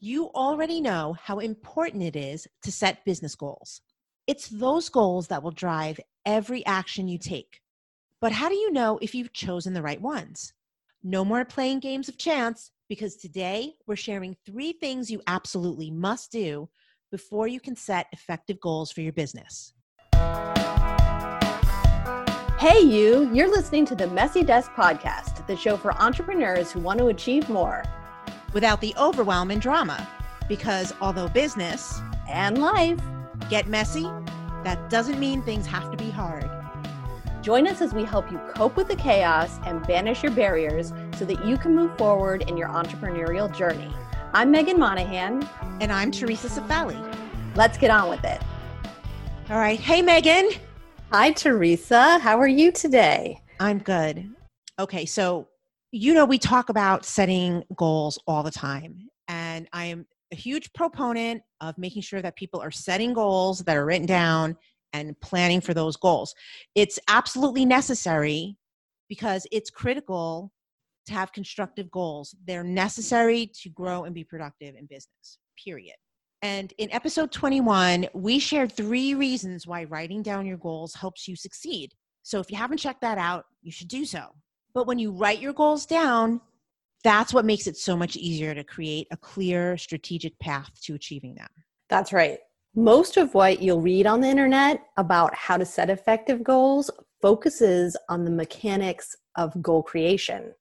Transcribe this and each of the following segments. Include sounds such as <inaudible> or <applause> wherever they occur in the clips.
You already know how important it is to set business goals. It's those goals that will drive every action you take. But how do you know if you've chosen the right ones? No more playing games of chance because today we're sharing three things you absolutely must do before you can set effective goals for your business. Hey, you, you're listening to the Messy Desk Podcast, the show for entrepreneurs who want to achieve more without the overwhelm and drama. Because although business and life get messy, that doesn't mean things have to be hard. Join us as we help you cope with the chaos and banish your barriers so that you can move forward in your entrepreneurial journey. I'm Meghan Monaghan. And I'm Theresa Cifali. Let's get on with it. All right. Hey, Meghan. Hi, Theresa. How are you today? I'm good. Okay. So you know, we talk about setting goals all the time. And I am a huge proponent of making sure that people are setting goals that are written down and planning for those goals. It's absolutely necessary because it's critical to have constructive goals. They're necessary to grow and be productive in business, period. And in episode 21, we shared three reasons why writing down your goals helps you succeed. So if you haven't checked that out, you should do so. But when you write your goals down, that's what makes it so much easier to create a clear strategic path to achieving them. That's right. Most of what you'll read on the internet about how to set effective goals focuses on the mechanics of goal creation.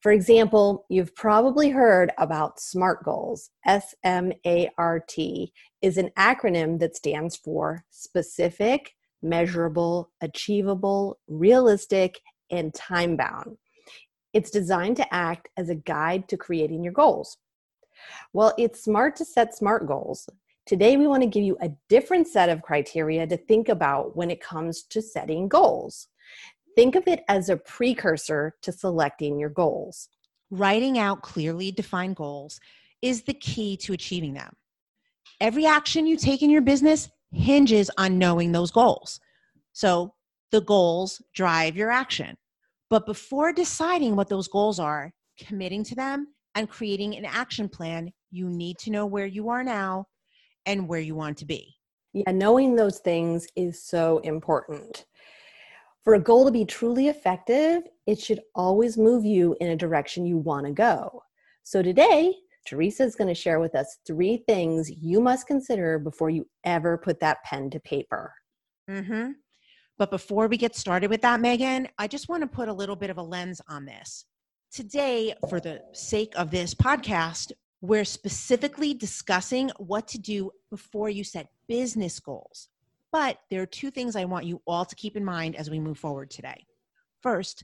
For example, you've probably heard about SMART goals. S M A R T is an acronym that stands for specific, measurable, achievable, realistic, and time bound. It's designed to act as a guide to creating your goals. Well, it's smart to set SMART goals. Today, we want to give you a different set of criteria to think about when it comes to setting goals. Think of it as a precursor to selecting your goals. Writing out clearly defined goals is the key to achieving them. Every action you take in your business hinges on knowing those goals. So the goals drive your action. But before deciding what those goals are, committing to them and creating an action plan, you need to know where you are now and where you want to be. Yeah, knowing those things is so important. For a goal to be truly effective, it should always move you in a direction you want to go. So today, Theresa is going to share with us three things you must consider before you ever put that pen to paper. Mm-hmm. But before we get started with that, Meghan, I just want to put a little bit of a lens on this. Today, for the sake of this podcast, we're specifically discussing what to do before you set business goals. But there are two things I want you all to keep in mind as we move forward today. First,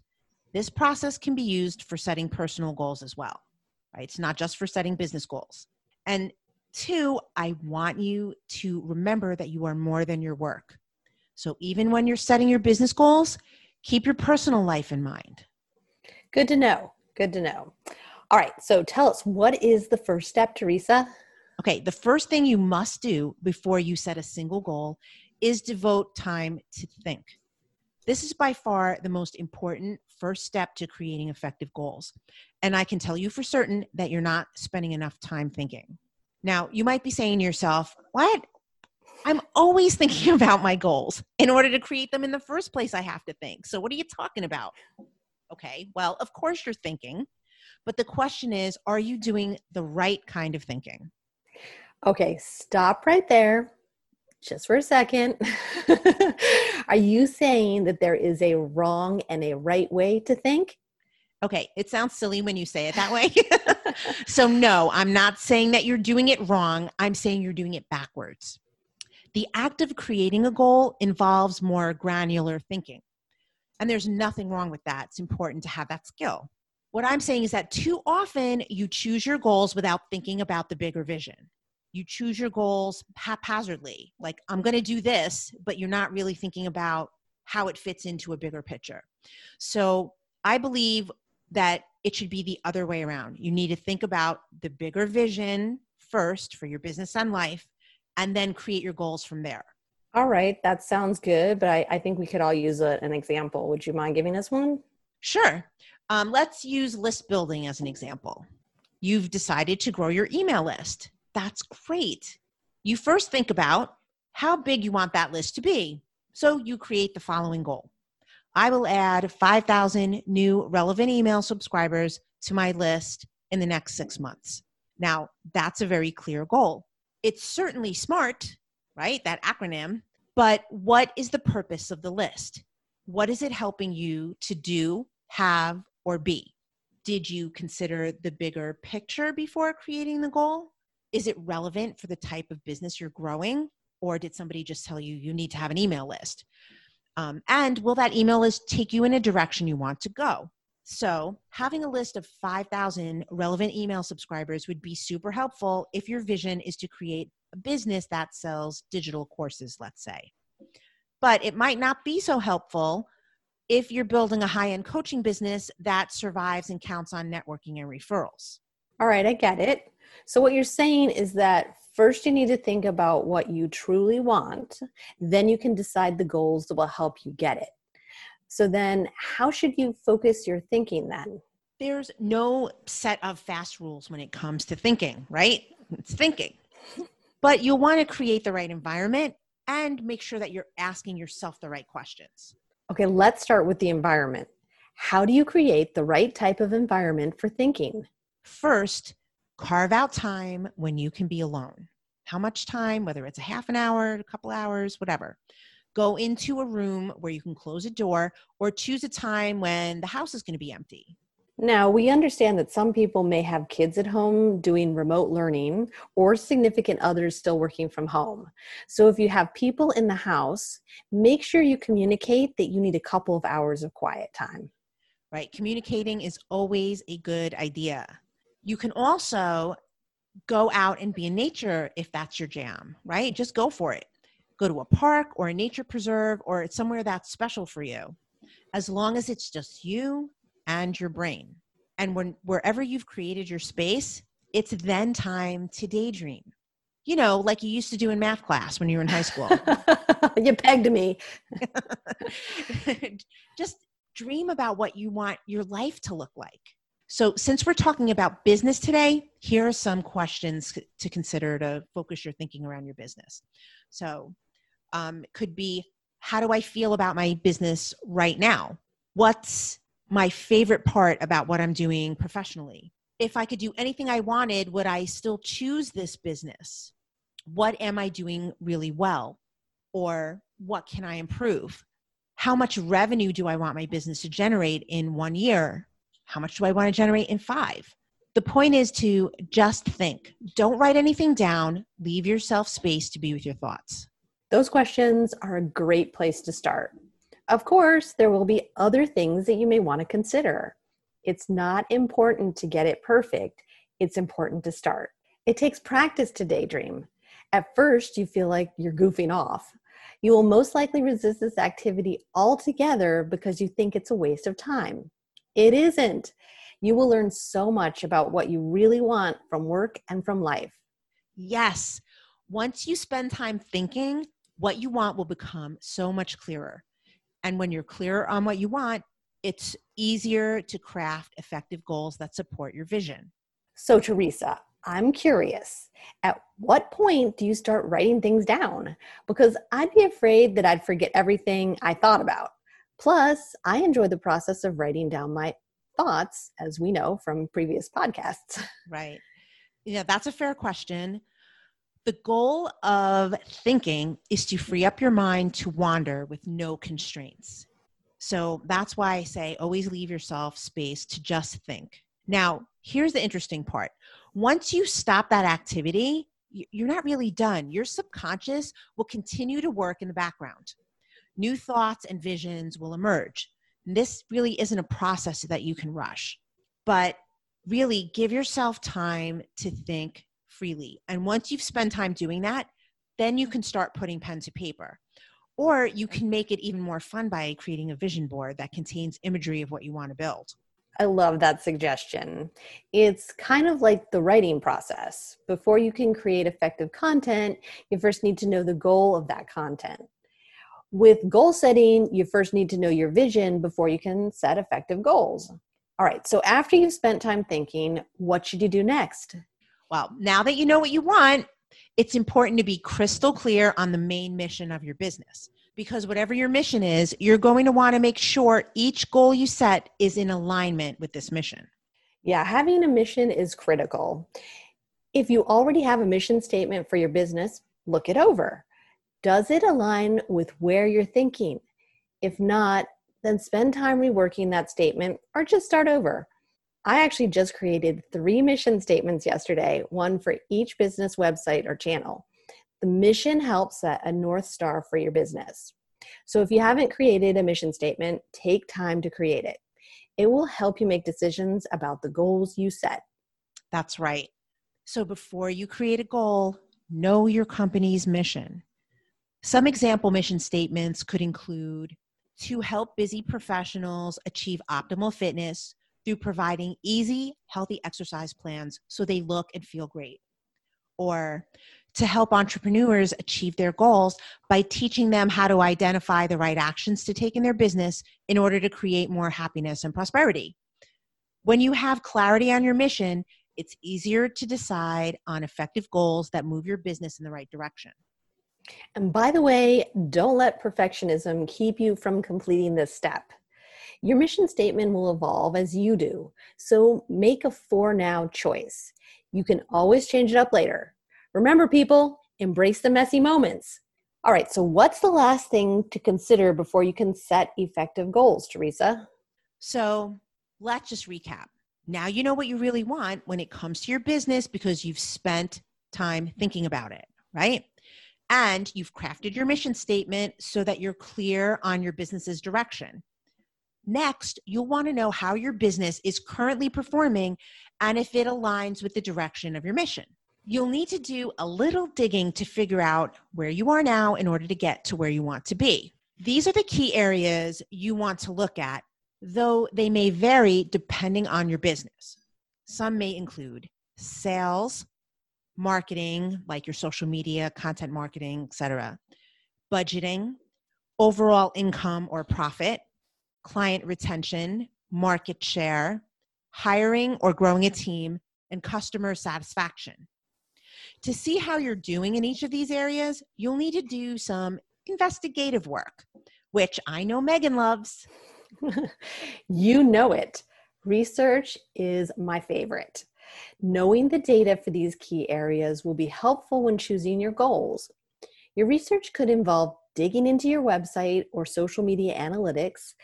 this process can be used for setting personal goals as well, right? It's not just for setting business goals. And two, I want you to remember that you are more than your work. So even when you're setting your business goals, keep your personal life in mind. Good to know. Good to know. All right. So tell us what is the first step, Theresa? Okay. The first thing you must do before you set a single goal is devote time to think. This is by far the most important first step to creating effective goals. And I can tell you for certain that you're not spending enough time thinking. Now, you might be saying to yourself, What? I'm always thinking <laughs> about my goals. In order to create them in the first place, I have to think. So, what are you talking about? Okay, well, of course you're thinking, but the question is are you doing the right kind of thinking? Okay, stop right there just for a second. <laughs> are you saying that there is a wrong and a right way to think? Okay, it sounds silly when you say it that way. <laughs> so, no, I'm not saying that you're doing it wrong. I'm saying you're doing it backwards. The act of creating a goal involves more granular thinking. And there's nothing wrong with that. It's important to have that skill. What I'm saying is that too often you choose your goals without thinking about the bigger vision. You choose your goals haphazardly, like, I'm going to do this, but you're not really thinking about how it fits into a bigger picture. So I believe that it should be the other way around. You need to think about the bigger vision first for your business and life and then create your goals from there. All right, that sounds good, but I, I think we could all use a, an example. Would you mind giving us one? Sure. Um, let's use list building as an example. You've decided to grow your email list. That's great. You first think about how big you want that list to be. So you create the following goal I will add 5,000 new relevant email subscribers to my list in the next six months. Now, that's a very clear goal. It's certainly SMART, right? That acronym. But what is the purpose of the list? What is it helping you to do, have, or be? Did you consider the bigger picture before creating the goal? Is it relevant for the type of business you're growing? Or did somebody just tell you you need to have an email list? Um, and will that email list take you in a direction you want to go? So, having a list of 5,000 relevant email subscribers would be super helpful if your vision is to create a business that sells digital courses, let's say. But it might not be so helpful if you're building a high end coaching business that survives and counts on networking and referrals. All right, I get it. So, what you're saying is that first you need to think about what you truly want, then you can decide the goals that will help you get it. So then, how should you focus your thinking then? There's no set of fast rules when it comes to thinking, right? It's thinking. <laughs> But you'll want to create the right environment and make sure that you're asking yourself the right questions. Okay, let's start with the environment. How do you create the right type of environment for thinking? First, carve out time when you can be alone. How much time, whether it's a half an hour, a couple hours, whatever go into a room where you can close a door or choose a time when the house is going to be empty. Now, we understand that some people may have kids at home doing remote learning or significant others still working from home. So, if you have people in the house, make sure you communicate that you need a couple of hours of quiet time. Right. Communicating is always a good idea. You can also go out and be in nature if that's your jam, right? Just go for it go to a park or a nature preserve or it's somewhere that's special for you as long as it's just you and your brain. And when wherever you've created your space it's then time to daydream. You know like you used to do in math class when you were in high school. <laughs> You pegged me. <laughs> Just dream about what you want your life to look like. So since we're talking about business today here are some questions to consider to focus your thinking around your business. So um, could be how do I feel about my business right now? What's my favorite part about what I'm doing professionally? If I could do anything I wanted, would I still choose this business? What am I doing really well? Or what can I improve? How much revenue do I want my business to generate in one year? How much do I want to generate in five? The point is to just think. Don't write anything down. Leave yourself space to be with your thoughts. Those questions are a great place to start. Of course, there will be other things that you may want to consider. It's not important to get it perfect, it's important to start. It takes practice to daydream. At first, you feel like you're goofing off. You will most likely resist this activity altogether because you think it's a waste of time. It isn't. You will learn so much about what you really want from work and from life. Yes. Once you spend time thinking, what you want will become so much clearer. And when you're clearer on what you want, it's easier to craft effective goals that support your vision. So, Theresa, I'm curious at what point do you start writing things down? Because I'd be afraid that I'd forget everything I thought about. Plus, I enjoy the process of writing down my thoughts, as we know from previous podcasts. <laughs> Right. Yeah, that's a fair question. The goal of thinking is to free up your mind to wander with no constraints. So that's why I say always leave yourself space to just think. Now, here's the interesting part. Once you stop that activity, you're not really done. Your subconscious will continue to work in the background. New thoughts and visions will emerge. And this really isn't a process that you can rush, but really give yourself time to think freely. And once you've spent time doing that, then you can start putting pen to paper. Or you can make it even more fun by creating a vision board that contains imagery of what you want to build. I love that suggestion. It's kind of like the writing process. Before you can create effective content, you first need to know the goal of that content. With goal setting, you first need to know your vision before you can set effective goals. All right, so after you've spent time thinking, what should you do next? Well, now that you know what you want, it's important to be crystal clear on the main mission of your business. Because whatever your mission is, you're going to want to make sure each goal you set is in alignment with this mission. Yeah, having a mission is critical. If you already have a mission statement for your business, look it over. Does it align with where you're thinking? If not, then spend time reworking that statement or just start over. I actually just created three mission statements yesterday, one for each business website or channel. The mission helps set a North Star for your business. So if you haven't created a mission statement, take time to create it. It will help you make decisions about the goals you set. That's right. So before you create a goal, know your company's mission. Some example mission statements could include to help busy professionals achieve optimal fitness through providing easy, healthy exercise plans so they look and feel great. Or to help entrepreneurs achieve their goals by teaching them how to identify the right actions to take in their business in order to create more happiness and prosperity. When you have clarity on your mission, it's easier to decide on effective goals that move your business in the right direction. And by the way, don't let perfectionism keep you from completing this step. Your mission statement will evolve as you do, so make a for now choice. You can always change it up later. Remember, people, embrace the messy moments. All right, so what's the last thing to consider before you can set effective goals, Theresa? So let's just recap. Now you know what you really want when it comes to your business because you've spent time thinking about it, right? And you've crafted your mission statement so that you're clear on your business's direction. Next, you'll want to know how your business is currently performing and if it aligns with the direction of your mission. You'll need to do a little digging to figure out where you are now in order to get to where you want to be. These are the key areas you want to look at, though they may vary depending on your business. Some may include sales, marketing, like your social media, content marketing, etc., budgeting, overall income or profit, client retention, market share, hiring or growing a team, and customer satisfaction. To see how you're doing in each of these areas, you'll need to do some investigative work, which I know Meghan loves. <laughs> you know it. Research is my favorite. Knowing the data for these key areas will be helpful when choosing your goals. Your research could involve digging into your website or social media analytics,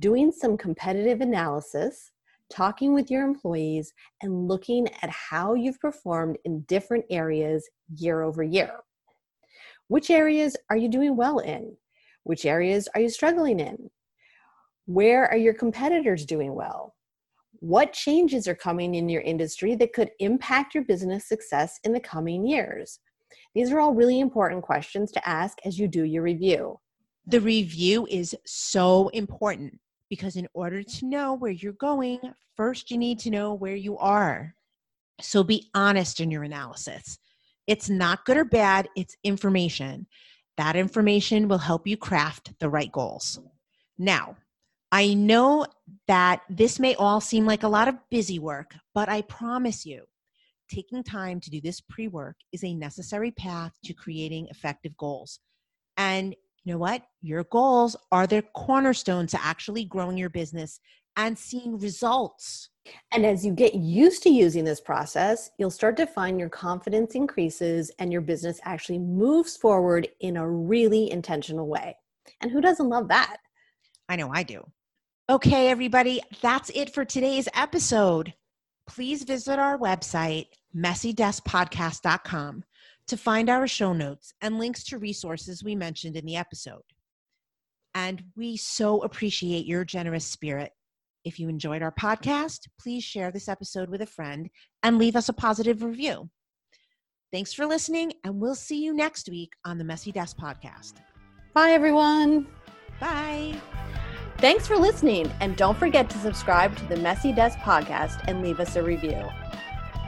doing some competitive analysis, talking with your employees, and looking at how you've performed in different areas year over year. Which areas are you doing well in? Which areas are you struggling in? Where are your competitors doing well? What changes are coming in your industry that could impact your business success in the coming years? These are all really important questions to ask as you do your review. The review is so important because in order to know where you're going, first you need to know where you are. So be honest in your analysis. It's not good or bad, it's information. That information will help you craft the right goals. Now, I know that this may all seem like a lot of busy work, but I promise you, taking time to do this pre work is a necessary path to creating effective goals. And you know what? Your goals are the cornerstone to actually growing your business and seeing results. And as you get used to using this process, you'll start to find your confidence increases and your business actually moves forward in a really intentional way. And who doesn't love that? I know I do. Okay, everybody, that's it for today's episode. Please visit our website, messydeskpodcast.com, to find our show notes and links to resources we mentioned in the episode. And we so appreciate your generous spirit. If you enjoyed our podcast, please share this episode with a friend and leave us a positive review. Thanks for listening, and we'll see you next week on the Messy Desk Podcast. Bye, everyone. Bye. Thanks for listening, and don't forget to subscribe to the Messy Desk podcast and leave us a review.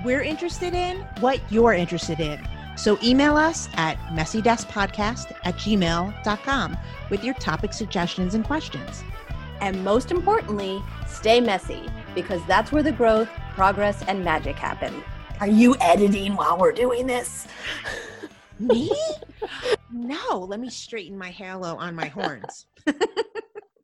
We're interested in what you're interested in. So email us at messydeskpodcast at gmail.com with your topic suggestions and questions. And most importantly, stay messy because that's where the growth, progress, and magic happen. Are you editing while we're doing this? <laughs> Me? No, let me straighten my halo on my horns. <laughs>